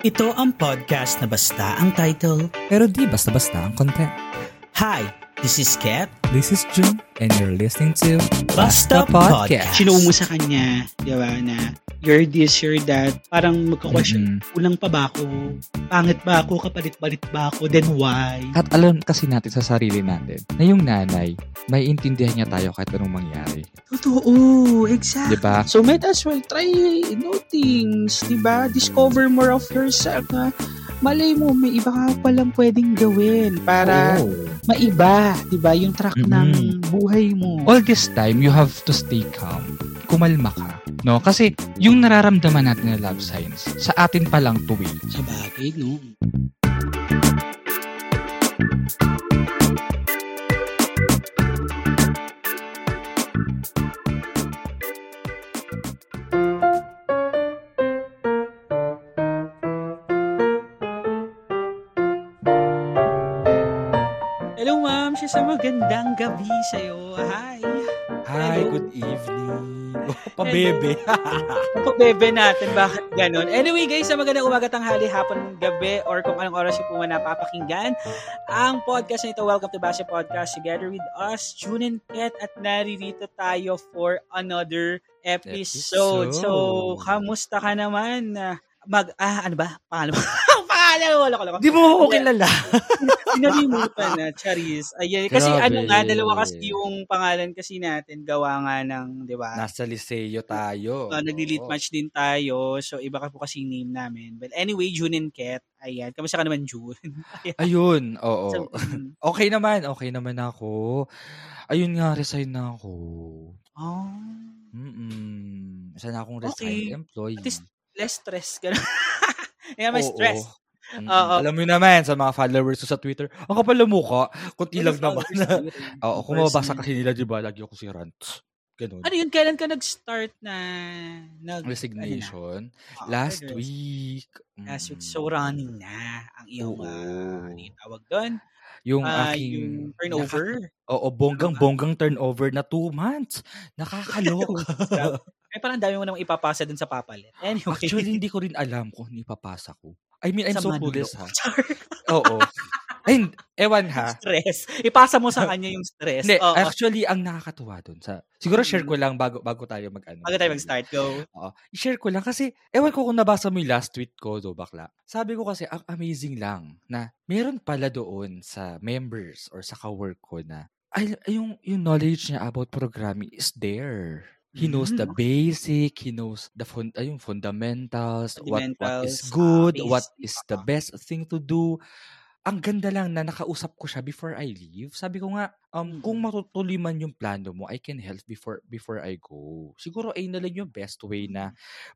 Ito ang podcast na basta ang title. Pero di basta-basta ang content. Hi, this is Kat. This is June, and you're listening to Basta Podcast. Sinuo mo sa kanya, di ba, na you're this, you're that. Parang magka-question, Mm. kulang pa ba ako? Pangit ba ako? Kapalit-palit ba ako? Then why? At alam kasi natin sa sarili natin na yung nanay, may intindihan niya tayo kahit anong mangyari. Totoo, exactly. Di ba? So might as well try new things, di ba? Discover more of yourself na malay mo, may iba ka palang pwedeng gawin para Oo. maiba, di ba? Yung track Mm-mm. ng buhay mo. All this time, you have to stay calm. Kumalma ka. No? Kasi yung nararamdaman natin na love signs, sa atin pa lang tuwi. Sa bagay, no? Hello, ma'am. Siya sa magandang gabi sa'yo. Hi. Hi, Hello. good evening. Oh, pabebe. Pabebe natin, bakit ganun? Anyway, guys, sa magandang umaga, tanghali, hapon, gabi, or kung anong oras yung po napapakinggan, ang podcast na ito, Welcome to Basya Podcast, together with us, June and Ket, at naririto tayo for another episode. Episode. So, kamusta ka naman? Mag, ah, ano ba? Pangalan mo? Pangalan wala ko, ko. Di mo ako kilala. Sinalimutan na, Charis. Ayan, kasi Grabe. ano nga, dalawa kasi yung pangalan kasi natin, gawa nga ng, di ba? Nasa Liceo tayo. Uh, nagli-lead Oo. match din tayo. So, iba ka po kasi name namin. But anyway, June and Ket. Ayan. Kamusta ka naman, June? Ayun, oo. So, mm, Okay naman, okay naman ako. Ayun nga, resign na ako. oh, Mm-mm. Isa na akong Okay. resigned employee. At least, less stress. Ganun. Kaya may stress. Oo. Alam mo naman, sa mga followers ko sa Twitter, ang kapal ng mukha, kunti lang naman. Oo, kung mababasa kasi nila, di ba, lagi ako si rant. Ganun. Ano yun? Kailan ka nag-start na nag... Resignation. ano na? Ah, Last okay, week. Last week. Mm. So, running na ang iyong, Oo. ah, ano yung tawag doon? yung Ah, aking... yung turnover. Oo, bonggang-bonggang turnover na two months. Nakakaloka. Ay, parang dami mo namang ipapasa dun sa papalit. Anyway. Actually, hindi ko rin alam kung ano ipapasa ko. I mean, I'm Sa so clueless ha. Oo. Ay, ewan ha. stress. Ipasa mo sa kanya yung stress. Hindi, Oo. actually, ang nakakatuwa dun sa... Siguro share Mm. ko lang bago bago tayo mag-ano. Bago tayo mag-start, go. Oo. I-share ko lang kasi, ewan ko kung nabasa mo yung last tweet ko, do bakla. Sabi ko kasi, ang amazing lang na meron pala doon sa members or sa ka-work ko na ay, yung, yung knowledge niya about programming is there. He knows the Mm. basic, he knows the fun, ay, yung fundamentals, what, what is Fundamentals, good, ah, what is the ah. best thing to do. Ang ganda lang na nakausap ko siya before I leave. Sabi ko nga, um, kung Mm. matutuloy man yung plano mo, I can help before before I go. Siguro ay na lang yung best way na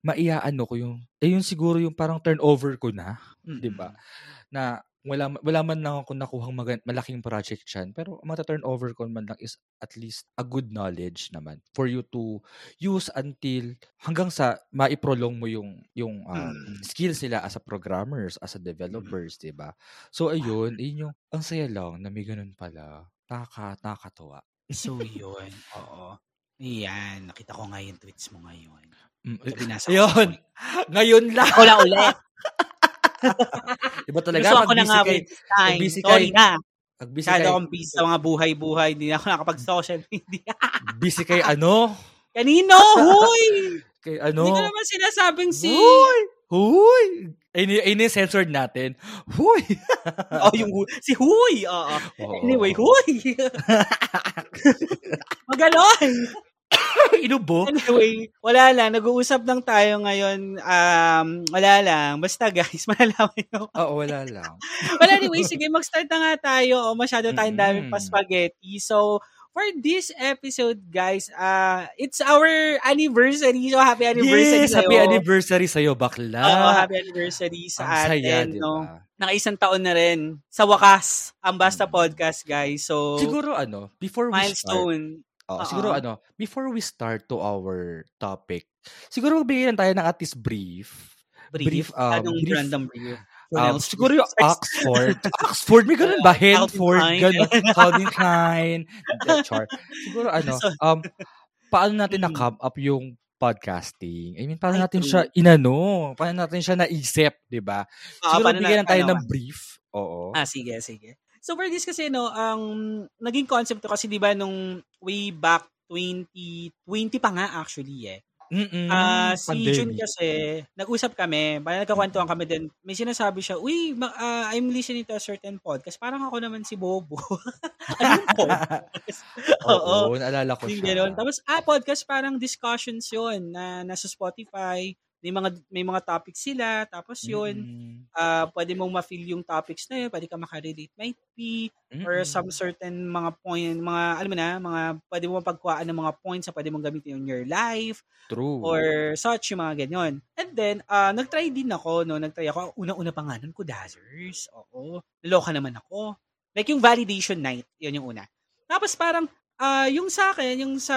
maiaano ko yung, eh yun siguro yung parang turnover ko na, Mm. di ba? Na wala, wala man lang ako nakuhang magan- malaking project dyan, pero mata-turnover ko man lang is at least a good knowledge naman for you to use until hanggang sa maiprolong mo yung yung um, Mm. skills nila as a programmers, as a developers, 'di ba? So ayun, yun yung ang saya lang na may ganun pala. Nakaka nakakatuwa. So, yun. Oo. Ayan. Nakita ko nga yung tweets mo ngayon. Mm, So, binasa ko. Ayun. Ngayon lang ulit. Iba talaga Gusto ako na nga kay, time. busy Sorry kay- na. pag busy kay, akong busy sa mga buhay-buhay. Hindi na ako nakapag-social media. busy kay ano? Kanino? Huy! Kay ano? Hindi ko naman sinasabing si... Huy! Huy! Ini ini censored natin. Huy! Oh, yung si Huy. Oo. Oo. Anyway, Huy! Magalon! Inubo? Anyway, wala lang. Nag-uusap lang tayo ngayon. Um, wala lang. Basta guys, malalaman nyo. Oo, wala lang. Well, anyway, sige, mag-start na nga tayo. O, masyado tayong daming Mm-mm. pa spaghetti. So, for this episode, guys, uh, it's our anniversary. So, happy anniversary Yes! sa'yo. Happy anniversary sa'yo, bakla. Oo, happy anniversary sa Ang saya, atin. di no? Naka-isang taon na rin. Sa wakas, ang Basta Mm. Podcast, guys. So, Siguro ano, before we start, Oo. siguro ano, before we start to our topic, siguro magbigay lang tayo ng at least brief. Brief. Brief, um, Anong brief, random brief? Um, siguro yung Oxford. Oxford, may ganun ba? Henford, ganun. Calvin Klein. Hindi, char. Siguro ano, um, paano natin Mm. na-come up yung podcasting. I mean, paano natin siya inano? Paano natin siya naisip, di ba? Siguro lang tayo ng brief. Oo. Ah, sige, sige. So for this kasi no, ang naging concept to kasi 'di ba nung way back 2020 pa nga actually eh. Mm-mm. Ah, si Jun Pandemic. kasi nag-usap kami, parang nagkakwentuhan kami din. May sinasabi siya, "Uy, ma- ah, I'm listening to a certain podcast. Parang ako naman si Bobo." ano podcast? Oo, naalala ko Yung siya. ganun. Tapos, ah, podcast parang discussions yun na nasa Spotify. May mga may mga topics sila. Tapos yun, Mm-mm. ah pwede mong ma-feel yung topics na yun. Pwede ka makarelate. Might be or Mm-mm. some certain mga point, mga, alam mo na, mga pwede mo pagkuhaan ng mga points na pwede mong gamitin in your life True. or such, yung mga ganyan. And then, ah nag-try din ako, no? Nag-try ako. Una-una pa nga nun, Kudazzers. Oo. Naloka naman ako. Like yung validation night, yun yung una. Tapos parang, ah yung sa akin, yung sa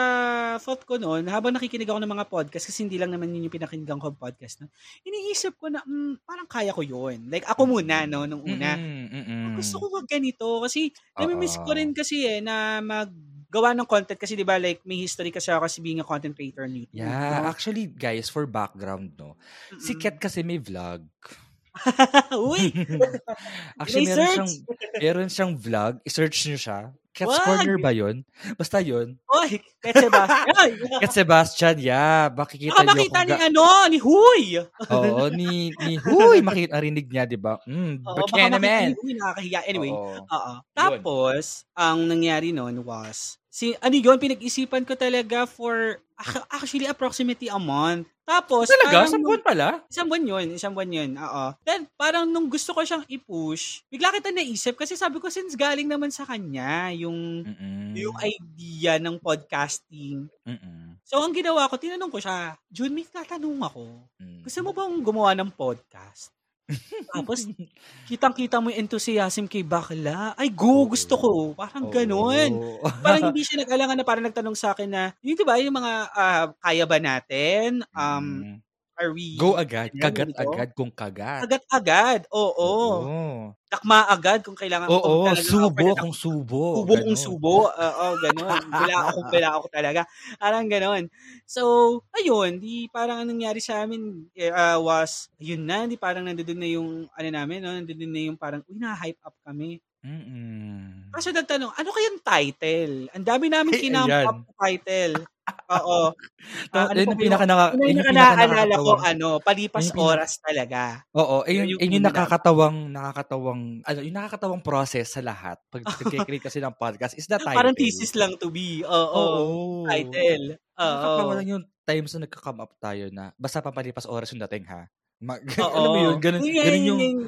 thought ko noon, habang nakikinig ako ng mga podcast, kasi hindi lang naman yun yung pinakinggan ko podcast, no? iniisip ko na, mm, parang kaya ko yun. Like, ako muna, no, nung una. Mm-mm, mm-mm. Gusto ko wag ganito kasi nami-miss ko rin kasi eh na maggawa ng content kasi 'di ba like may history kasi ako kasi being a content creator on YouTube. Yeah, no? actually guys, for background, no. Si Mm-mm. Ket kasi may vlog. Uy, actually, meron siyang, meron siyang vlog. I-search nyo siya. Cat's Wag! Corner ba yun? Basta yun. Oy, Ket Sebastian. Ket Sebastian, yeah. Makikita Baka nyo makita kung ni ga- ano, ni Huy. Oo, ni, ni Huy, makita narinig niya, di ba? Mm, Oo, baka Bacana makita man. ni Huy, nakakahiya. Anyway, Oo. Oo. Tapos, ang nangyari noon was, si, ano yun, pinag-isipan ko talaga for, ac- actually, approximately a month. Tapos, Talaga? Sa buwan pala? Isang buwan yun, isang buwan yun, oo. Then, parang nung gusto ko siyang i-push, bigla kita naisip kasi sabi ko, since galing naman sa kanya, yung, Mm-mm. yung idea ng podcasting. Mm-mm. So, ang ginawa ko, tinanong ko siya, Jun, may tatanong ako. Mm. Gusto mo bang gumawa ng podcast? Tapos, kitang-kita mo yung enthusiasm kay Bakla. Ay, go, Oo. gusto ko. Parang ganun. Oo. Parang hindi siya nag-alangan na parang nagtanong sa akin na, yun diba, yung mga, ah, kaya ba natin? Um, Mm. Are we... Go agad. Ganyan, Kagat ganito? agad kung kagat. Agad-agad. Oo. Oo. Takma agad kung kailangan. Oo, kung subo kung subo. Subo kung subo. Oo, ganun. Bila ako, bila ako talaga. Parang ganun. So, ayun, di parang anong nangyari sa amin ah, was, yun na, di parang nandun na yung, ano namin, no? nandun na yung parang, uy, na-hype up kami. Mm-mm. Kaso nagtanong, ano kayang title? Ang dami namin kinamp up title. Oo. Ah, yun pa yung pinaka naka, Yun yun yung yung pinaka naalala ko, ano, palipas Yun yung oras talaga. Oo, eh, Yun yun, yung yun yung una. nakakatawang, nakakatawang, ano, yung nakakatawang process sa lahat. Pag nagkikreate kasi ng podcast, is the title. Parang thesis lang to be. Oo. Oo. Title. Oo. Nakakatawa lang yung times na nagka-come up tayo na basta papalipas oras yung dating ha. Ma- Oo. alam mo yun, ganun, ganun yun yung, yung-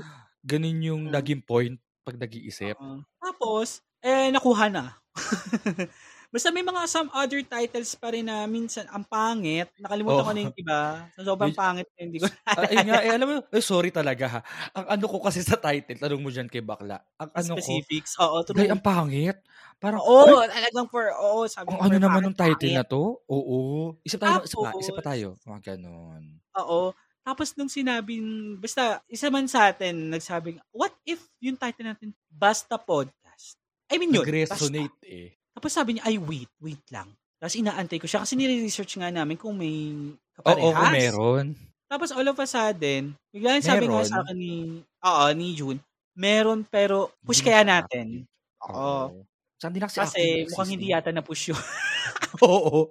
ganun yung Mm. naging point pag nag-iisip. Tapos, eh, nakuha na. Basta may mga some other titles pa rin na minsan ang pangit. Nakalimutan Oo. ko na yung iba. Sa sobrang pangit, hindi ko ayun nga, eh, alam mo, eh, sorry talaga ha. Ang ano ko kasi sa title, tanong mo dyan kay Bakla. Ang ano ko, specifics. Oo, true. gay, ang pangit. Parang, Oo, ay, talagang for, oo, sabi ang ko, ano naman ng title pangit. na to? Oo. Isip tayo, isa pa, isa pa Tapos- tayo. Mga ganon. Oo. Tapos nung sinabing, basta isa man sa atin, nagsabing, what if yung title natin, Basta Podcast? I mean yun, basta. Nag-resonate eh. Tapos sabi niya, ay wait, wait lang. Tapos inaantay ko siya kasi nire-research nga namin kung may Oo, kaparehas. kung meron. Tapos all of a sudden, bigla yung sabi nga sa akin ni, oo, ni June, meron pero push kaya na natin. Oo. Saan din kasi, Kasi mukhang hindi existing. yata na-push yun. Oo.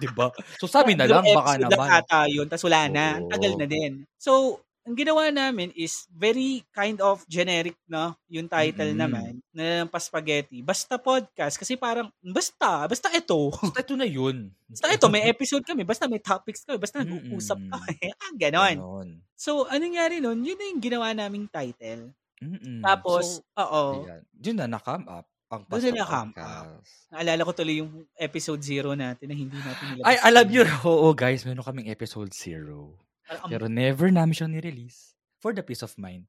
Diba? So sabi na lang, baka lang naman. ata yun, tapos wala na. Oo. tagal na din. So, ang ginawa namin is very kind of generic, no? Yung title mm-hmm. naman, na ng Paspaghetti. Basta podcast, kasi parang, basta, basta ito. Basta ito na yun. Basta ito, may episode kami, basta may topics kami, basta nag-uusap kami. ah, ganon. ganon. So, anong nangyari nun? Yun na yung ginawa naming title. Mm-hmm. Tapos, oo. Yan. Yun na, na-come up ang Doon sila camp. Naalala ko tuloy yung episode 0 natin na hindi natin nilabas. Ay, alam nyo, oo oh, guys, meron kaming episode 0. Pero never namin siyang nirelease. For the peace of mind.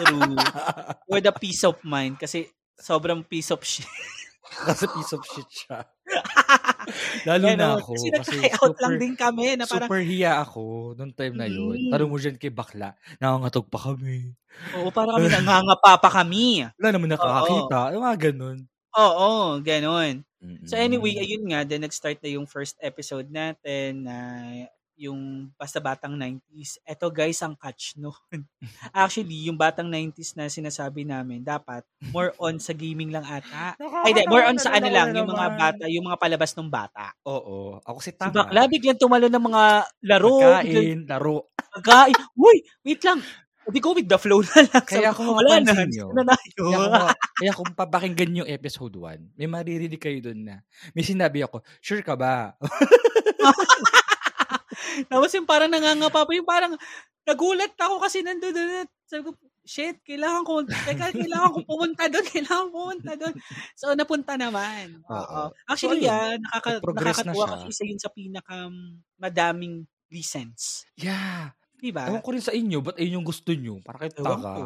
true. For the peace of mind. Kasi sobrang piece of shit. Kasi piece of shit siya. Lalo na Ganon. ako. Kasi Kasi nag-try-out lang din kami na parang, super hiya ako nung time na yun. Mm. Tanong mo dyan kay bakla, nangangatog pa kami. oo, parang kami nangangapa pa kami. Wala naman nakakakita. Yung mga ganun. Oo, ganon. So anyway, ayun nga, then nag-start na yung first episode natin na yung basta batang 90s. Eto guys, ang catch no. Actually, yung batang 90s na sinasabi namin, dapat more on sa gaming lang ata. Ay, di, more on sa ano lang, yung mga bata, yung mga palabas ng bata. Oo. Ako si Si Tama. Bakla, biglang tumalo ng mga laro. Pagkain, laro. Pagkain. Uy, wait lang. Hindi go with the flow na lang. Kaya ko, kung wala na. nyo, na tayo? Kaya kung, kaya kung papakinggan yung episode 1, may maririnig kayo dun na, may sinabi ako, sure ka ba? Tapos yung parang nangangapa pa, yung parang nagulat ako kasi nandun doon. Sabi ko, shit, kailangan ko, teka, kailangan ko pumunta doon, kailangan ko pumunta doon. So, napunta naman. Oo. Actually, So, ayun, ah, nakaka, na nakakatuwa siya. kasi isa yun sa pinaka madaming listens. Yeah. Diba? Ewan ko rin sa inyo, ba't ayun yung gusto nyo? Para kayo taka. ko.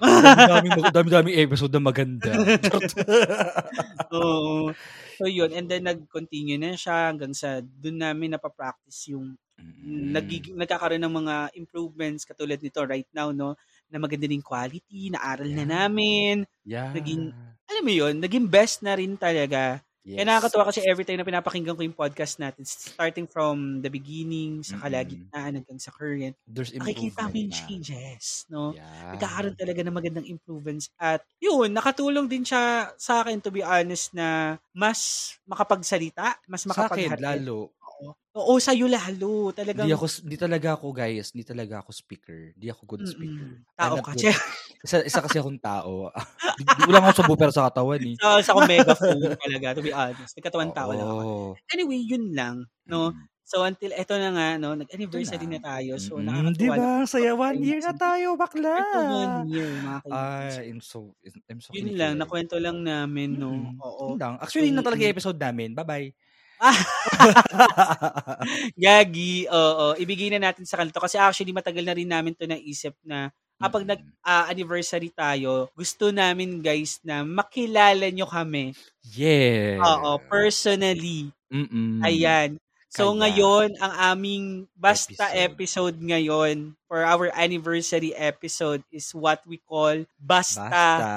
Dami-dami dami-dami episode na maganda. Oo. So, yun. And then, nag-continue na siya hanggang sa doon namin napapractice yung Mm. nagiging nagkakaroon ng mga improvements katulad nito right now no na maganda din quality naaral na Yeah. namin Yeah. naging- alam mo yun naging best na rin talaga yes. kaya nakakatuwa kasi every time na pinapakinggan ko yung podcast natin starting from the beginning sa kalagitnaan hanggang sa current There's nakikita mo yung na. changes no Yeah. nagkakaroon talaga ng magandang improvements at yun nakatulong din siya sa akin to be honest na mas makapagsalita mas Sa akin, makapaghatid lalo. Oo. Sa'yo lalo. Talagang, Hindi ako, hindi talaga ako, guys, hindi talaga ako speaker. Hindi ako good speaker. Mm-mm. Tao ka. Che. Isa, isa kasi akong tao. Di, di ko lang ako subwoofer sa katawan eh. Sa, sa akong megaphone talaga, to be honest. Nagkatawan tao lang ako. Anyway, yun lang. No? So, until eto na nga, no, nag-anniversary Ito na tayo. So, Mm, nakakatuwa. Di ba? saya. One year na tayo, bakla. Ito one year, mga kaibigan. I'm so, I'm so Yun lang, nakwento lang namin, no? Mm, Oo. Yun lang. Actually, na talaga episode namin. Bye-bye. Gagi, oo. Ibigay na natin sa kanila. Kasi actually, matagal na rin namin to naisip na kapag Mm. nag-anniversary tayo, gusto namin, guys, na makilala nyo kami. Yeah. Oo, personally. Mm-mm. Ayan. So Kaya- ngayon, ang aming basta Episode. episode. ngayon for our anniversary episode is what we call Basta, Basta.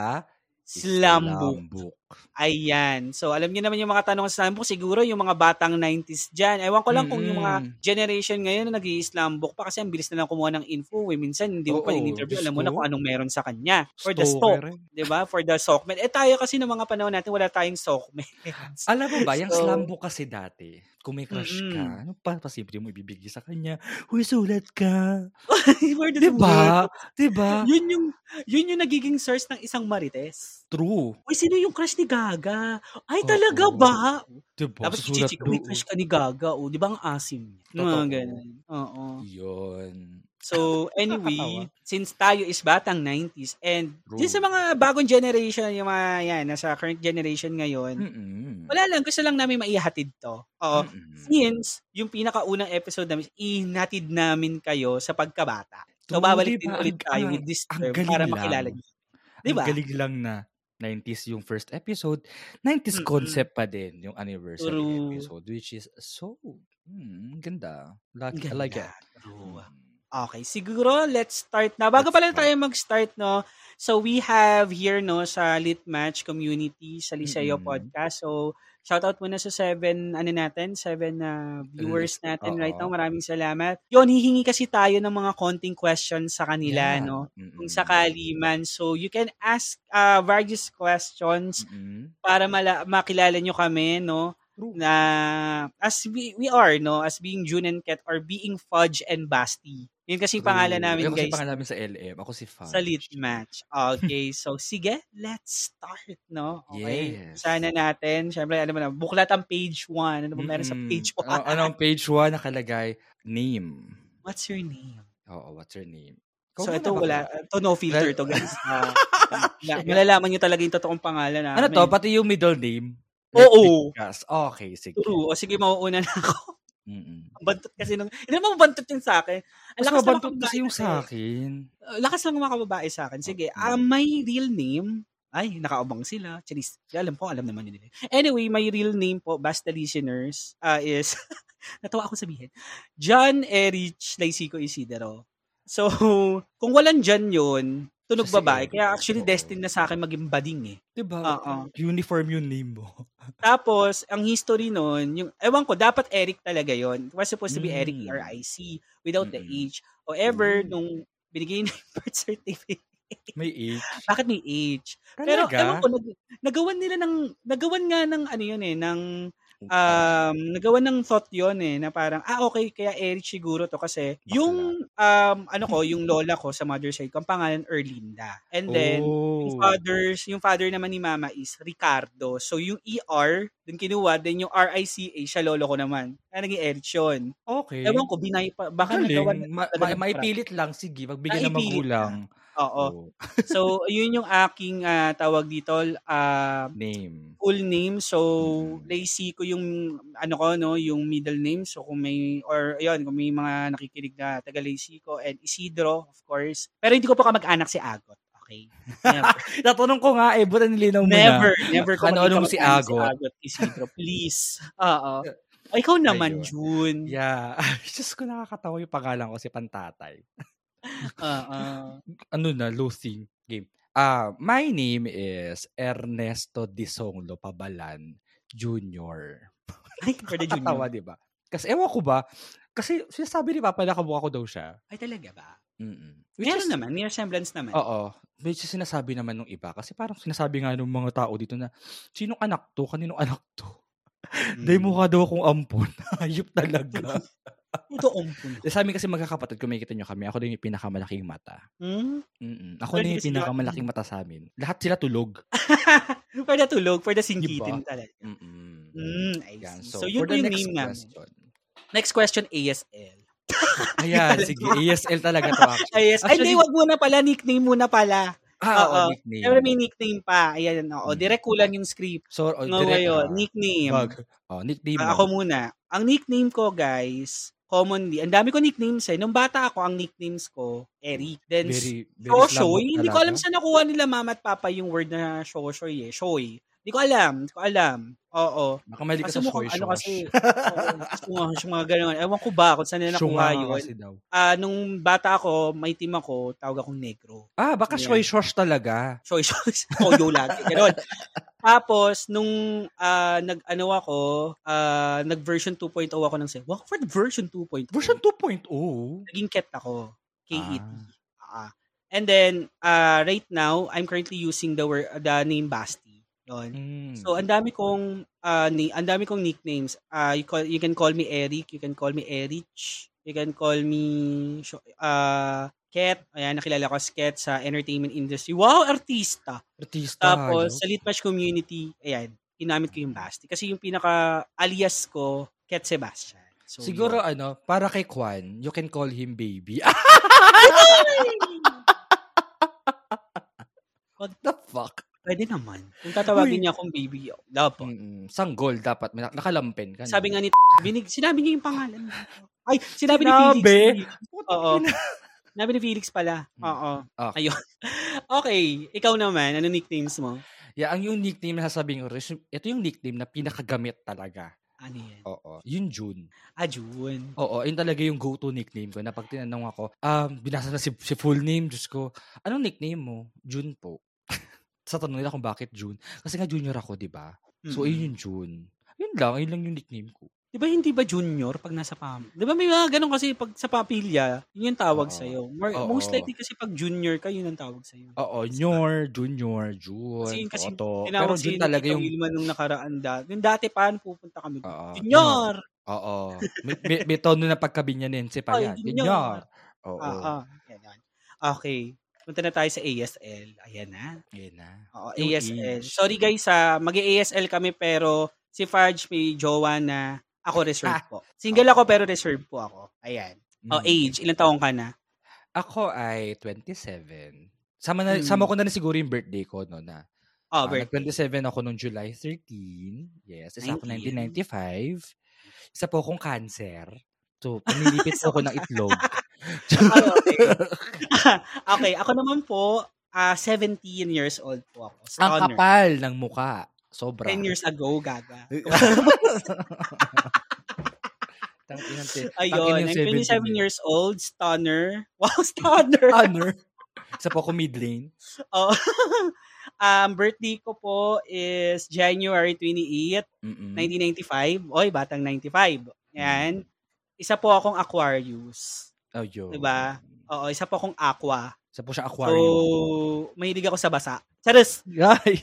Slambuk. Ayan. So alam niyo naman yung mga tanong sa Slambuk, siguro yung mga batang 90s dyan. Ewan ko lang kung yung mga generation ngayon na nag slambuk pa kasi ang bilis na lang kumuha ng info. Eh. Minsan hindi mo pa in-interview, alam mo na kung anong meron sa kanya. For the stock, ba? For the sockman. Eh tayo kasi ng mga panahon natin wala tayong sockman. Alam mo ba, yung So- slambuk kasi dati, kung may crush Mm-mm. ka, ano pa, pasimple mo ibibigay sa kanya, Uy, sulat ka. It work? Diba? Diba? Yun yung yun yung nagiging source ng isang marites. True. Uy, sino yung crush ni Gaga? Ay, talaga ba? Diba? Tapos chichik, may crush ka ni Gaga. O, di ba ang asim? Totoo. Mga ganun. Oo. Yun. So, anyway, since tayo is batang 90s and True. din sa mga bagong generation, yung mga yan, nasa current generation ngayon, Mm-mm. wala lang, gusto lang namin maihatid to. Oo. Mm-mm. Since, yung pinakaunang episode namin, ihatid namin kayo sa pagkabata. So, babalik diba? din ulit tayo with this term para makilala niyo. Diba? Ang galing lang na 90s yung first episode. 90s Mm-mm. concept pa din yung anniversary True. episode, which is so, hmm, ganda. Like, I Ganda. like it. True. Okay, siguro let's start na. Bago pala tayo mag-start, no? So we have here, no, sa Lit Match community, sa Liceo Mm-mm. Podcast. So, shout out muna sa seven, ano natin, seven na viewers natin oo. right now. Maraming salamat. Yun, hihingi kasi tayo ng mga konting questions sa kanila, Yeah. no? Mm-mm. Kung sakali man. So, you can ask uh, various questions Mm-mm. para mala- makilala nyo kami, no? Na as we, we are, no? As being June and Ket or being Fudge and Basti. Yun kasi yung pangalan namin, Ako guys. si pangalan namin sa LM. Ako si Fudge. Sa lit match. Okay, so sige, let's start, no? Okay. Yes. Sana natin, syempre, alam mo na, buklat ang page 1. Ano ba meron sa page 1? Ano, anong page 1 nakalagay? Name. What's your name? Oo, what's your name? Ikaw so ito, wala, ito no filter to, guys. Ah, na- malalaman nyo talaga yung totoong pangalan namin. Ano to? Pati yung middle name? Oo. Podcast. Okay, sige. True. O sige, mauuna na ako. Mm-mm. Ang Bantot kasi nung, hindi naman bantot yun sa akin. Ang Mas lakas mga kasi yung sa akin. Uh, lakas lang ng mga kababae sa akin. Sige, Okay. ah my real name, ay, nakaabang sila. Charis, alam ko, alam naman nila. Anyway, my real name po, basta listeners, uh, is, natawa ako sabihin, John Erich Laisico Isidro. So, kung walang John yun, tunog Kasi babae. Kaya actually, destined na sa akin maging bading eh. Diba? Oo. Uniform yung name mo. Tapos, ang history nun, yung, ewan ko, dapat Eric talaga yon It was supposed to be Eric Mm. E-R-I-C without the Mm-mm. H. However, Mm. nung binigay na yung birth certificate, May age. bakit may H? Pero, Talaga? ewan ko, nag, nagawan nila ng, nagawan nga ng, ano yun eh, ng, um, nagawan ng thought yun eh, na parang, ah, okay, kaya Eric siguro to kasi, yung, um, ano ko, yung lola ko sa mother side ko, ang pangalan Erlinda. And then, yung oh. fathers, yung father naman ni mama is Ricardo. So, yung ER, dun kinuha, then yung RICA, siya lolo ko naman. Kaya naging Eric yun. Okay. Ewan ko, binay pa, baka Galing. nagawa Ma- ma- maipilit lang. Sige, magbigyan ng magulang. Oo. Oh, So, yun yung aking ah, tawag dito, ah, name. full name. So, Mm. Lacey ko yung, ano ko, no, yung middle name. So, kung may, or, ayun, kung may mga nakikinig na taga Lacey ko, and Isidro, of course. Pero hindi ko pa kamag-anak si Agot. Okay? Never. Natanong ko nga eh, buta nilinaw mo never, na. never Ano-ano mo makita si Agot? Agot, Isidro. Please. Oo. O, ikaw naman, Ayun. June. Yeah. Diyos ko nakakatawa yung pangalan ko si Pantatay. Oo. Ano na, losing game. Ah, my name is Ernesto Disonglo Pabalan Jr. Ay, for the junior. di ba? Kasi ewan ko ba, kasi sinasabi ni Papa na kamukha ko daw siya. Ay, talaga ba? Mm-mm. Which Meron is- naman. May resemblance naman. Oo. Which is sinasabi naman nung iba. Kasi parang sinasabi nga ng mga tao dito na, sinong anak to? Kaninong anak to? Mm. Dahil mukha daw akong ampon. Hayop talaga. Umpun. Eh, Sa amin kasi magkakapatid, kung makikita nyo kami, ako din yung pinakamalaking mata. Hmm? Mm-mm. Ako din yung pinakamalaking mata sa amin. Lahat sila tulog. for the tulog, for the singkitin Diba? talaga. Mm-mm. Mm, I see. So, So, yun for po the next name namin. question. Next question, ASL. Ayan, sige. ASL talaga to actually. ASL. Ay, hindi, wag muna pala. Nickname muna pala. Ah, Oo. nickname. Pero may nickname pa. Ayan, oo. Mm. Direct kulang yung script. So, oh, No, direct, ngayon, ah, nickname. Wag. Oh, nickname mo. ako muna. Ang nickname ko, guys, commonly, ang dami ko nicknames eh. Nung bata ako, ang nicknames ko, Eric. Then, very, very Shoshoy. Hindi ko alam saan nakuha nila mama at papa yung word na Shoshoy eh. Shoy. Hindi ko alam. Hindi ko alam. Oo. Baka mali ka Kasi sa shoy ano kasi, oo, kasi mga, ganun. Ewan ko ba kung saan nila nakuha yun. kasi daw. Ah, nung bata ako, may team ako, tawag akong negro. Ah, baka shoy shosh talaga. Shoy, shoy, toyo lagi. Ganun. Tapos, nung ah, nag-ano ako, ah, nag-version 2.0 ako ng for the version 2.0, Version 2.0. naging ket ako. K-E-T. Ah. Ah. And then, uh, right now, I'm currently using the word, the name Basti. Yun. Mm. So, ang dami kong, uh, ni, ang dami kong nicknames. Uh, you, call, you can call me Eric, you can call me Erich, you can call me, uh, Ket. Ayan, nakilala ko as Ket sa entertainment industry. Wow, artista! Artista. Tapos, hayop. sa Litmatch community, ayan, ginamit ko yung Basti. Kasi yung pinaka alias ko, Ket Sebastian. So, Siguro yun. ano, para kay Kwan, you can call him baby. What the fuck? Pwede naman. Kung tatawagin Uy. niya akong baby, oh, dapat. Mm-mm. Sanggol dapat. May nak- Nakalampen ka. Sabi nga ni binig, sinabi niya yung pangalan. Ay, sinabi, ni Sinabi? Felix. Oo. Ina. Sinabi ni Felix pala. Mm. Oo. Okay. Ayun. okay, ikaw naman, ano nicknames mo? Yeah, ang yung nickname na sasabihin ko, ito yung nickname na pinakagamit talaga. Ano yan? Oo. Yung June. Ah, June. Oo, yun talaga yung go-to nickname ko na pag tinanong ako, um, binasa na si, si full name, Diyos ko, anong nickname mo? June po. Sa tanong nila kung bakit June. Kasi nga junior ako, di ba? So, Mm. yun yung June. Yun lang, yun lang yung nickname ko. Di ba hindi ba junior pag nasa pam? Di ba may mga ganun kasi pag sa papilya, yun yung tawag. More, Oo. Most likely kasi pag junior ka, yun ang tawag sa'yo. Oo, Nyor, Junior, June, Kasi yun kasi Toto. Pero June talaga yung... Wilma nung nakaraan dati. Yung dati paano pupunta kami? Oo, Junior! Oo. May, may, may tono na pagkabinyanense pa yan. Junior. Junior. Oo. Ah, ah. Okay. Punta na tayo sa ASL. Ayan na. Yan na. Oo, Yung ASL. age. Sorry guys, ha, mag-ASL kami pero si Farge may jowa na ako reserve po. Single ako pero reserve po ako. Ayan. Oh, Mm. age. Ilang taong ka na? Ako ay 27. Sama na Mm. sama ko na rin siguro yung birthday ko no na. Oh, ah, birthday. nag-27 ako nung July 13. Yes, isa ako 19. 1995. Isa po akong cancer. So, pinilipit po ako ng itlog. Ah, okay. okay, ako naman po, ah 17 years old po ako. Ang Stoner. kapal ng muka. Sobra. 10 years ago, gaga. Tangina, te- Ayun, I'm yung 27 17 years old, stunner. Wow, stunner. Honor. Isa po ako mid lane. Oh. um, birthday ko po is January 28, Mm-mm. 1995. Oy, batang 95. Yan. Isa po akong Aquarius. Oh, yo. Diba? Oo, isa po akong Aqua. Isa po siya So, aquarium. mahilig ako sa basa. Charis! Ay,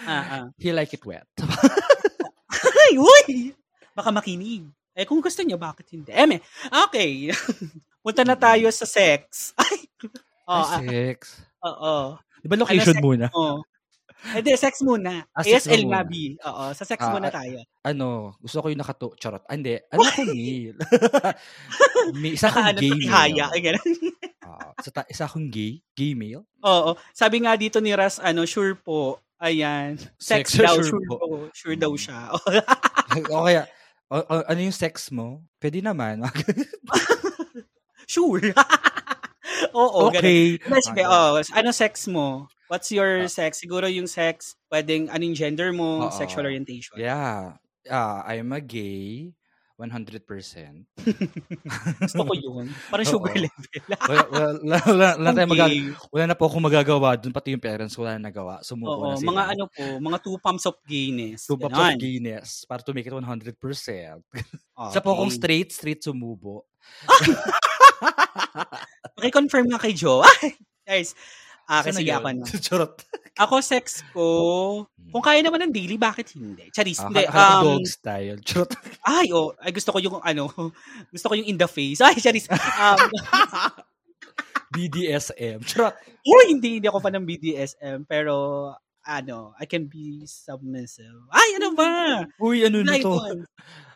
Ah, ah. he like it wet. Ay, uy! Baka makinig. Eh, kung gusto niyo, bakit hindi? Eme, okay. Punta na tayo sa sex. Ay! Oh, Ay, sex. oo. Di ba location sex? muna? Oo. Hindi, sex muna. Ah, sex ASL muna. B. Oo, sa sex Ah, muna ah, tayo. Ano, gusto ko yung nakato... Charot. Ah, hindi. Ano ko male? May isa akong Naka, ano, gay male. Ay, ganun. Ah, sa ta- isa akong gay? Gay male? Oo. Sabi nga dito ni Ras, ano, sure po. Ayan. Sex, Sex, daw, sure sure, po. po. Sure daw siya. o kaya, o- o- ano yung sex mo? Pwede naman. sure. Oo, ganun. okay. Yes, Okay. oh, ano sex mo? What's your sex? Siguro yung sex, pwedeng anong gender mo, Oo. sexual orientation. Yeah. Ah, I'm a gay. 100%. Gusto ko yun. Parang Oo. sugar level. wala, wala, wala, wala, Okay. wala na po akong magagawa dun. Pati yung parents ko wala na nagawa. Sumuko Oo, na sila. mga ano po, mga two pumps of gayness. Two Ganon. of gayness para to make it 100%. Okay. Isa po akong straight, straight sumubo. Pakiconfirm nga kay Joe. Guys. Ah, na sige ako na. Charot. Ako sex ko, kung kaya naman ng daily, bakit hindi? Charis, Ah, hindi. Um, dog style. Charot. ay, oh, ay, gusto ko yung, ano, gusto ko yung in the face. Ay, charis. Um, BDSM. Charot. Uy, hindi, hindi ako pa ng BDSM, pero, ano, I can be submissive. Ay, ano ba? Uy, ano na to?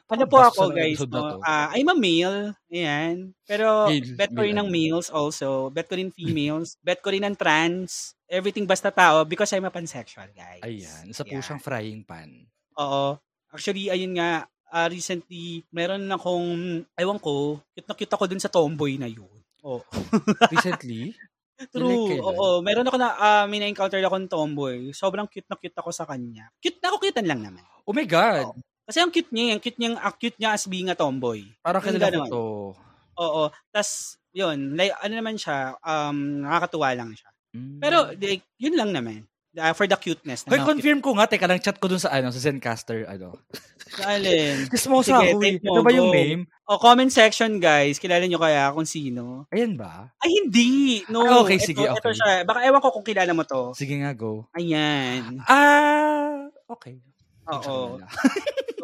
Ano po ako, guys, no? Ah, I'm a male, ayan. Pero, Male, bet ko rin ng males also. Bet ko rin females. bet ko rin ng trans. Everything basta tao because I'm a pansexual, guys. Ayan. Isa po siyang frying pan. Oo. Actually, ayun nga, ah, recently, meron akong, ewan ko, cute na cute ako dun sa tomboy na yun. Oh. Recently? True. Like kailan? Oo. Meron ako na, ah, may na-encounter akong tomboy. Sobrang cute na cute ako sa kanya. Cute na ako, cutean lang naman. Oh my God. Kasi ang cute niya, ang cute niya, ang cute niya as being a tomboy. Kilala ko ganon. to. Oo. Tas, yun, like, ano naman siya, um, nakakatuwa lang siya. Mm. Pero, like, yun lang naman. Ah, for the cuteness. Hoy, confirm ko nga. Teka lang, chat ko dun sa ano, sa Zencaster, ano. Alin. Kiss mo sa ako eh. Ito ba yung name? O, comment section, guys. Kilala nyo kaya kung sino? Ayan ba? Ay, hindi. No. Ah, okay, Ito- sige, ito okay. siya. Baka ewan ko kung kilala mo to. Sige nga, go. Ayan. Ah, okay. Oo.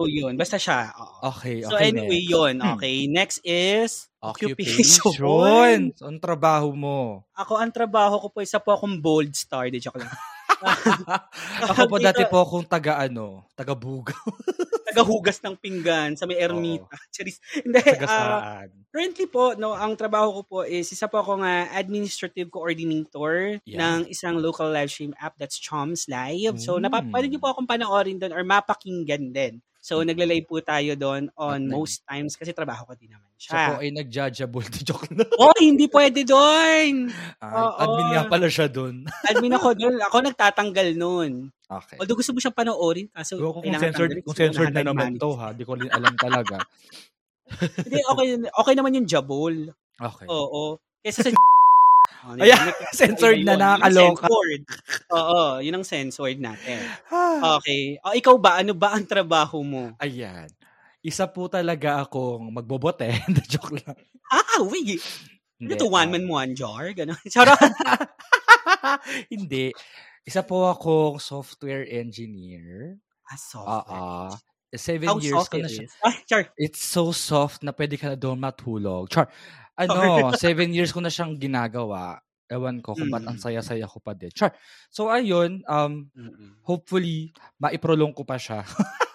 So, yun. Basta siya. Oo. Okay, So, okay. anyway, next. yun. Okay. Next is Occupation. occupation. So, ang trabaho mo. Ako, ang trabaho ko po, isa po akong bold star. Di joke lang. Ako po dati po akong taga ano, taga bugaw, Tagahugas ng pinggan sa may ermita. Charis. Hindi. taga saan. currently po, no, ang trabaho ko po is isa po akong ah, administrative coordinator Yeah. ng isang local live stream app that's Choms Live. So, Mm. napa, pwede niyo po akong panoorin doon or mapakinggan din. So, nagla-live po tayo doon on At nag- most times kasi trabaho ko din naman Siya po siya. ay nag-judgeable. Joke lang. Oh, hindi pwede doon. Oo. admin nga pala siya doon. Admin ako doon. Ako nagtatanggal noon. Okay. Although gusto mo siyang panoorin, kaso ko kung censored, kung censored na naman to ha. Di ko rin alam talaga. Hindi, okay, okay naman yung jabol. Okay. Oo. Kesa sa Oh, Ayan, nag- censored na, nakakaloka. Oo, yun ang censored natin. Ah. Okay. O, ikaw ba? Ano ba ang trabaho mo? Ayan. Isa po talaga akong magbobote. Joke lang. Ah, wait. Ano Hindi, to? One ah, man, one jar? Ganon. Charot. Hindi. Isa po akong software engineer. Ah, soft. Oo. Seven How years ko na siya. Ah, char. It's so soft na pwede ka na doon matulog. Char. Ano, seven years ko na siyang ginagawa. Ewan ko kung ba't ang Mm. saya-saya ko pa din. Char. So, ayun, um, Mm-mm. hopefully, maiprolong ko pa siya.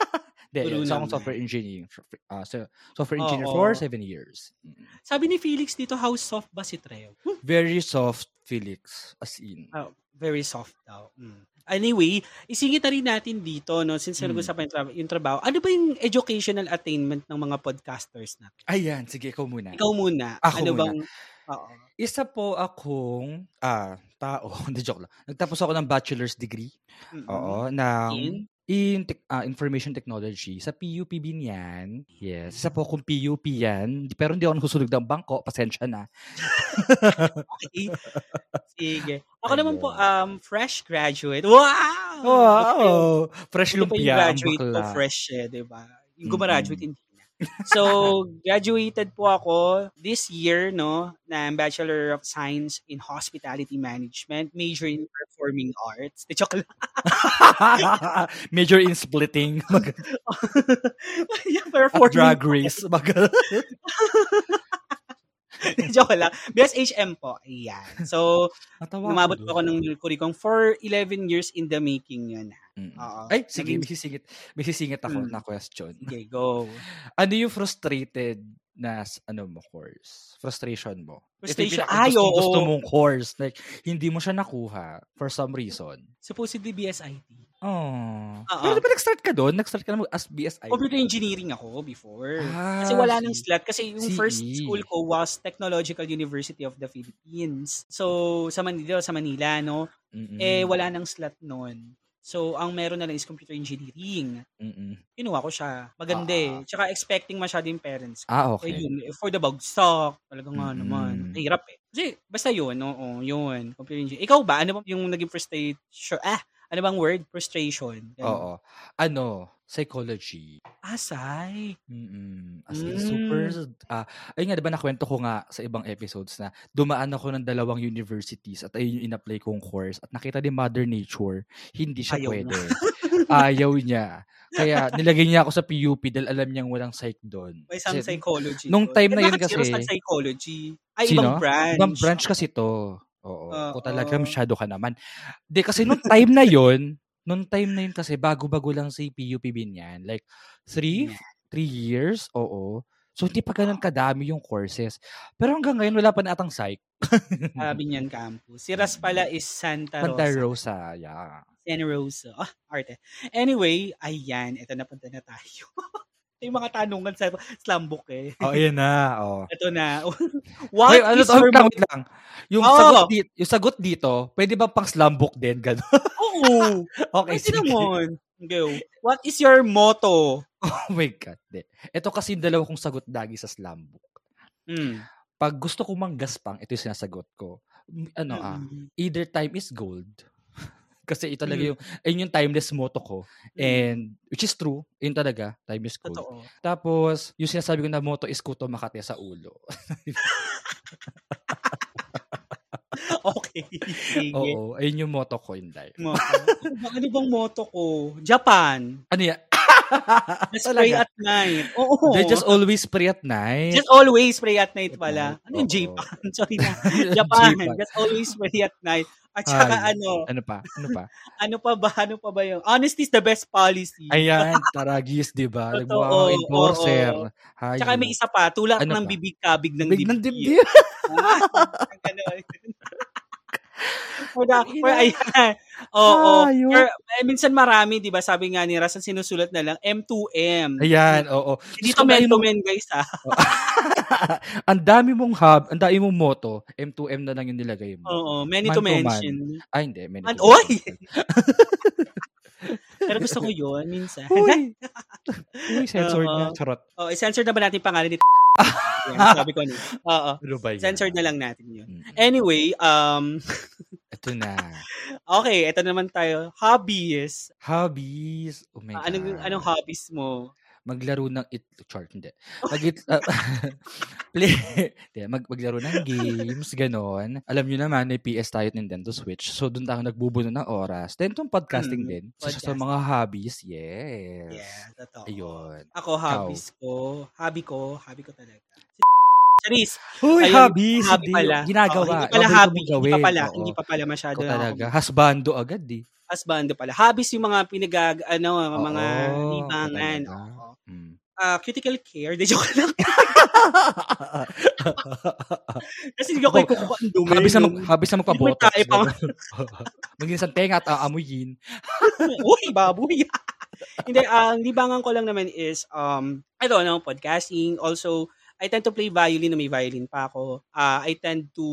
Hindi, isa akong software engineer. Uh, so, software engineer Oo. for seven years. Mm. Sabi ni Felix dito, how soft ba si Trev? Very soft, Felix. As in. Oh, very soft daw. Mm. Anyway, isingit na rin natin dito, no, since Mm. nag-usapan yung, tra- yung trabaho, ano ba yung educational attainment ng mga podcasters natin? Ayan, sige, ikaw muna. Ikaw muna. Ako ano muna. bang... Oo. Isa po akong, ah, tao. Hindi, joke lang. Nagtapos ako ng bachelor's degree. Mm-mm. Oo, ng In? In tech- ah, information technology sa PUPB niyan. Yes. Isa po akong PUP yan. Pero hindi ako nasusunog ng bangko. Pasensya na. Okay. Sige. Ako naman po, um, fresh graduate. Wow! Wow! Fresh Ito pa yung lumpia ang graduate ko, fresh eh, di ba? Yung gumraduate, na. So, graduated po ako this year, no, na Bachelor of Science in Hospitality Management, major in Performing Arts. De joke lang. Major in splitting. Mag- yeah, performing drag race. Mag- Joke lang. BSHM po. Ayan. So, Natawa lumabot doon. po ako ng curriculum for 11 years in the making yun. Mm. Oo. Ay, sige, Naging- may sisingit, may sisingit ako Mm. na question. Okay, go. Ano yung frustrated na ano mo course? Frustration mo? Frustration? Ay, pinaka- oo. gusto mong course. Like, hindi mo siya nakuha for some reason. Supposedly BSIT. Oh. Oo. Pero di ba nag-start ka doon? Nag-start ka na as BSI? Computer engineering ako before. Ah, Kasi wala nang slot. Kasi yung first CE. school ko was Technological University of the Philippines. So, sa Manila, sa Manila, no? Mm-mm. Eh, wala nang slot noon. So, ang meron na lang is computer engineering. Mm-mm. Kinuha ko siya. Maganda eh. Tsaka expecting masyado yung parents ko. Ah, Eh, okay. yun, eh, for the bagsak. Talaga nga Mm-mm. naman. Hirap eh. Kasi, basta yun, oo, yun. Computer engineering. Ikaw ba? Ano ba yung naging frustration? Ah, ano bang word? Frustration. Ganun. Oo. Ano? Psychology. Asay. Mm-mm. As Mm. super, ah, ayun nga, di ba nakwento ko nga sa ibang episodes na dumaan ako ng dalawang universities at ayun yung in-apply kong course at nakita ni Mother Nature, hindi siya Ayaw pwede. Ayaw niya. Kaya nilagay niya ako sa PUP dahil alam niyang walang psych doon. May some Kasi psychology. nung doon. time Eh, na yun bakit kasi- sa psychology? Ay, Sino? ibang branch. Ibang branch kasi to. Oo. Oo. Kung talaga masyado ka naman. Di, kasi nung time na yun, nung time na yun kasi, bago-bago lang si PUPB niyan. Like, three, three years? Oo. So, hindi pa ganun kadami yung courses. Pero hanggang ngayon, wala pa na atang psych. Sabi niyan campus. Si Ras pala is Santa Rosa. Santa Rosa, yeah. Santa Rosa. Ah, arte. Anyway, ayan. Ito na punta na tayo. yung mga tanungan sa slumbook eh. Oh, ayan na. Oh. Ito na. What Wait, ano is to? lang, wait lang. Yung, Oo. sagot dito, yung sagot dito, pwede ba pang slumbook din? Ganun. Oo. okay, Pwede sige. naman. Go. What is your motto? Oh my God. Di. Ito kasi yung dalawa kong sagot lagi sa slumbook. Hmm. Pag gusto kong manggaspang, ito yung sinasagot ko. Ano ah, Mm. either time is gold. Kasi ito talaga Mm. yung, ayun yung timeless motto ko. And, which is true, yun talaga, time is gold. Totoo. Tapos, yung sinasabi ko na motto is kuto makate sa ulo. Okay. Sige. Oo, ayun yung motto ko in life. Motto. ano bang motto ko? Japan. Ano yan? Just pray Talaga? at night. Oo. They just always pray at night. Just always pray at night pala. Ano yung. Japan? Sorry na. Japan. Japan. Just always pray at night. At saka Ay. ano, Ano pa? Ano pa? ano pa ba? Ano pa ba yung? Honesty is the best policy. Ayan, taragis, di ba? Wow, enforcer. Hayop. Tsaka may isa pa, tulak Ano ng pa? bibig-kabig ng Big dibdib. ng dibdib. Ah, ganun. The, for, ayan. Oo. Hayop. For, eh, minsan marami, di ba? Sabi nga ni Ras, sinusulat na lang, M2M. Ayan, oo. Hindi Gusto to ko men to men, guys, ha? ang dami mong hub, ang dami mong motto, M2M na lang yung nilagay mo. Oo, many Man to to man. mention. Ah, hindi. Many Man, to oy! mention. Pero gusto ko yun, minsan. Uy! Uy, censored Oo. na. Charot. oh, i-censor na ba natin pangalan ni Yan, sabi ko na. Oo. Ano ba yan? Censored na lang natin yun. Anyway, um, Ito na. okay, ito naman tayo. Hobbies. Hobbies. Oh my Ah, anong, God. anong hobbies mo? Maglaro ng it chart hindi. Mag it, ah, play, hindi, mag, maglaro ng games, ganon. Alam niyo naman, may PS tayo at Nintendo Switch. So, doon tayo nagbubuno ng oras. Then, itong podcasting Mm, din. So, sa podcasting. mga hobbies, yes. Yeah, totoo. Ayun. Ako, hobbies ko. Hobby ko. Hobby ko talaga. Charis. Uy. Hobby hindi, pala. Ginagawa. Oo, hindi pala hobby. Hindi pa pala. Oo. Hindi pa pala masyado. Ikaw talaga. ako. Hasbando agad, di. Husband pala. Hobbies yung mga pinagag, ano, mga Oo, libangan. talaga. Oo. Mm. Ah, cuticle care. De joke lang. Kasi hindi ako Ako, kukuha ang dumi. habis na, mag, habis na magpabotox. pa. Maging sa tenga at aamuyin. Uy, baboy. Hindi, ang libangan ko lang naman is, um, I don't know, podcasting. Also, I tend to play violin na may violin pa ako. Uh, I tend to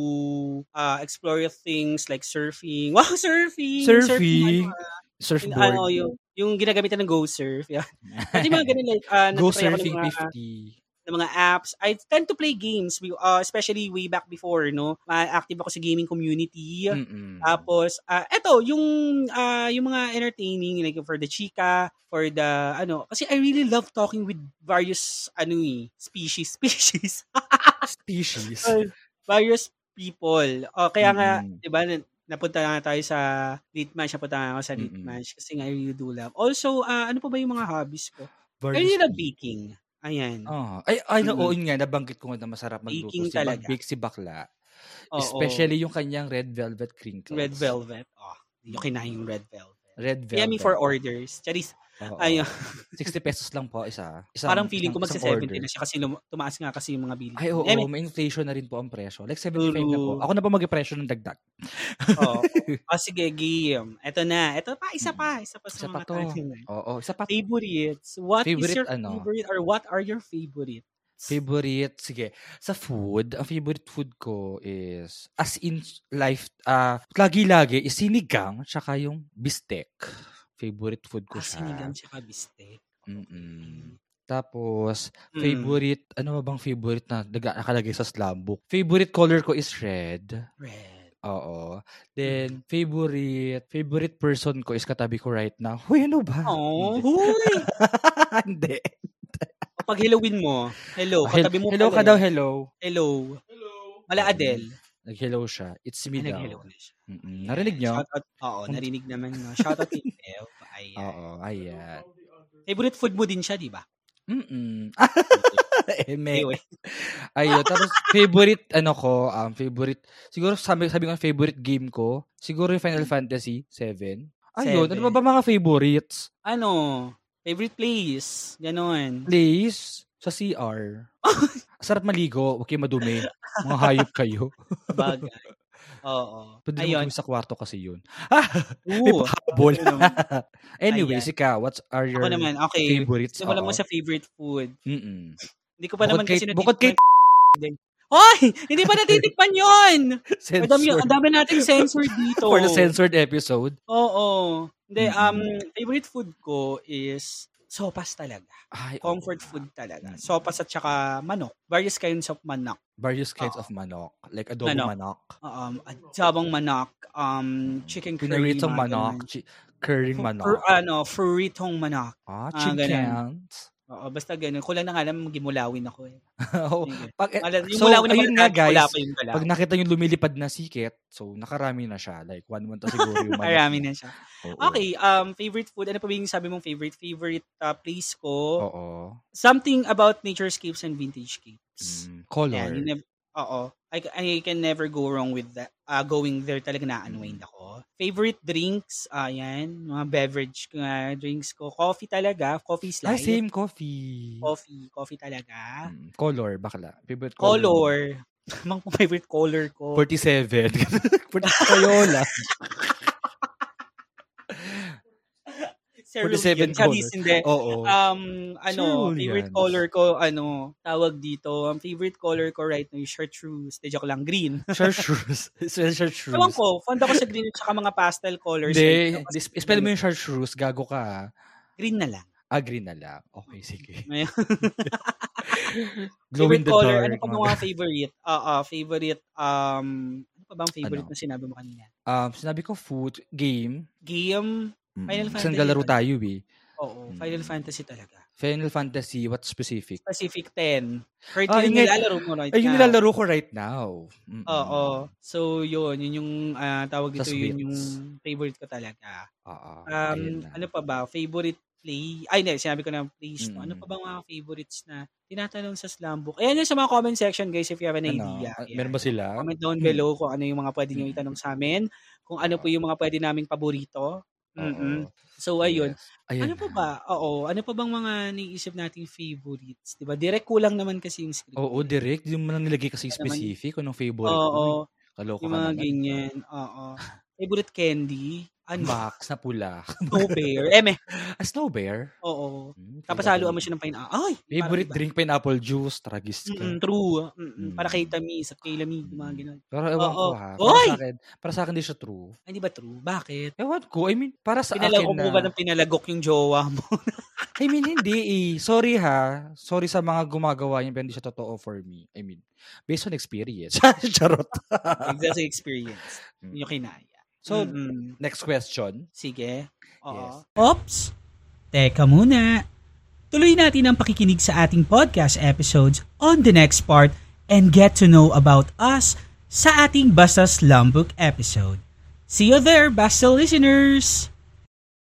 uh, explore things like surfing. Wow, surfing! Surfing. ano, Surfboard. ano, yung, yung ginagamitan ng Go Surf. Yan. Pati mga ganun like, uh, Go nagtry ako ng Surfing mga, 50. ng mga apps. I tend to play games, uh, especially way back before, no? Uh, active ako sa gaming community. Mm-mm. Tapos, ah eto, yung, ah yung mga entertaining, like for the chika, for the, ano, kasi I really love talking with various, ano eh, species, species, Species. various people. O, kaya nga, Mm-mm. di ba, napunta nga tayo sa late match, napunta nga ako sa Mm-mm. match kasi nga really do love. Also, ah ano pa ba yung mga hobbies ko? Really love species. baking. Ayan. Ah, ay, ay, Mm. oo nga, nabanggit ko nga na masarap magluto. Baking Si talaga. Mag-bake si Bakla. Oo. Especially yung kanyang red velvet crinkles. Red velvet. Oh, hindi ko kinain yung red velvet. Red velvet. Me for orders. Charis. Oo. Ayun. 60 pesos lang po isa. Isang, Parang feeling ko isang- magsa isang 70 order. na siya kasi lum- tumaas nga kasi yung mga bili. Ay, oo, I mean, may inflation na rin po ang presyo. Like 75 na po. True. Ako na po mag-presyo ng dagdag. Oo. Ah, sige, game. Ito na. Ito pa, isa pa. Isa pa sa Isa pa mga to. tanong. Oo, isa pa. Favorites. What is Favorite your ano? favorite or what are your favorite? Favorite, sige. Sa food, ang favorite food ko is, as in life, ah lagi-lagi, is sinigang, tsaka yung bistek. Favorite food ko Ah, siya. sinigang siya bistek. Mm-mm. Tapos, Mm. favorite, ano ba bang favorite na naga- nakalagay sa slam book? Favorite color ko is red. Red. Oo. Mm. Then, favorite, favorite person ko is katabi ko right now. Huy, ano ba? Oh, Hindi. huy! Hindi. Pag hellowin mo, hello, Hel- katabi mo hello pala ka daw, yun. hello. Hello. Mala Adele. Nag-hello siya. It's me Ay, daw. nag-hello na siya. Mm-mm. Narinig niyo? Shout out, oo, narinig naman. No? Shout out kay Ev. Ayan. Oo, ayan. Favorite food mo din siya, di ba? Mm-mm. Eme. Anyway. Ayun. Tapos, favorite, ano ko, um, favorite, siguro sabi, sabi ko, favorite game ko, siguro yung Final Fantasy 7. Ayun. Ano ba ba mga favorites? Ano? Favorite place? Ganon. Place sa CR. Sarap maligo. Kayo madumi. Mga hayop kayo. Bagay. Oo. Pwede Ayun. sa kwarto kasi yun. May pahabol. Ano naman. Anyways, Ayan. ikaw, what are your Ako naman, okay. favorites? Simulan mo sa favorite food. Mm-mm. Hindi ko pa Bukod naman kay- kasi bukod kay- Hoy! Hindi pa natitikman yun! Ang dami, Censor. ang dami nating sensor dito. For the censored episode. Oo. Hindi, um, favorite food ko is sopas talaga. Ay, Comfort oo. food talaga. Mm. Sopas at saka manok. Various kinds of manok. Various kinds Oo. of manok. Like adobo Manok. manok. Um, adobong manok. Um, chicken curry. Pinaritong manok. Chi- Fur- manok. fur- ano, furitong manok. ah, ah, chickens. Oo, basta ganun. Kulang na nga lang magimulawin ako eh. Oo. Pag, eh, Mala- yung so, mulawin na ayun nga guys. pa yung galaw. Pag nakita yung lumilipad na siket, so nakarami na siya. Like one month siguro yung manok. Marami na siya. Oo. Okay, um, favorite food. Ano pa ba yung sabi mong favorite? Favorite uh, place ko? Oo. Something about naturescapes and vintagecapes. Mm, color. Yan, you nev- Oo. I, I can never go wrong with that. Uh, going there talaga na-unwind Mm. ako. Favorite drinks, ayan, mga beverage uh, drinks ko. Coffee talaga. Coffee slide. same coffee. Coffee. Coffee talaga. Mm, color, bakla. Favorite color. Color. Mang favorite color ko. 47. 40 Crayola. Cerulean. 47 Charis, color. hindi. Oo. Um, ano, Cerulean. favorite color ko, ano, tawag dito, ang favorite color ko right now is chartreuse. De joke lang, green. chartreuse. chartreuse. Ewan ko, fond ako sa green at saka mga pastel colors. Hindi. Spell mo yung chartreuse. Gago ka. ah. Green na lang. Ah, green na lang. Okay, sige. Ayun. Glow in favorite the color, dark. ano pa mga favorite? Ah, ah, favorite, um, ano pa bang favorite Ano? na sinabi mo kanina? Um, sinabi ko food, game. Game? Mm, Final Kasi Fantasy naglalaro talaga. tayo eh. Oo, Mm. Final Fantasy talaga. Final Fantasy, what specific? Pacific 10. Currently, Ah, yung nilalaro mo right Ay, yung now. nilalaro ko right now. Mm-mm. Oo. So, yun. Yun yung ah, tawag dito, yun yung favorite ko talaga. Oo. Um, ano pa ba? Favorite play? Ay, hindi. Sinabi ko na place. No? Ano Mm. pa ba mga favorites na tinatanong sa Slambook? Ayan yun sa mga comment section, guys, if you have an Ano? idea. Ah, Ayan. Meron ba sila? Comment down Hmm. below kung ano yung mga pwede nyo Mm. itanong sa amin. Kung ano po yung mga pwede naming paborito. Mm-mm. Oo. So, ayun. Yes. Ayun Ano pa ba? Oo. Ano pa bang mga naisip nating favorites? Diba? Direct kulang naman kasi yung script. Oo, direct. Hindi mo na nilagay kasi Ano specific. Anong favorite Oo. mo. eh. Kaloko Yung mga naman. ganyan. Oo. Favorite candy? Max na pula. No bear. Eme. A snow bear? Oo. Hmm, Tapos haluan mo siya ng pineapple. Ay! Favorite parang drink, pineapple juice, tragis ka. Mm, true. Mm-mm. Mm. Para kay Tamis at kay Lamig, mga ganun. Pero ewan ko Oo. ha. Oy! Para sa akin, para sa akin di siya true. Ay, di ba true? Bakit? Ewan ko. I mean, para sa Pinalagok akin na... mo ba ng pinalagok yung jowa mo? I mean, hindi eh. Sorry ha. Sorry sa mga gumagawa niya, pero hindi siya totoo for me. I mean, based on experience. Charot. That's experience. Mm. Yung kinaya. So, Mm-mm. next question. Sige. Oo. Yes. Ops! Teka muna. Tuloy natin ang pakikinig sa ating podcast episodes on the next part and get to know about us sa ating Basta Slumbook episode. See you there, Basta listeners!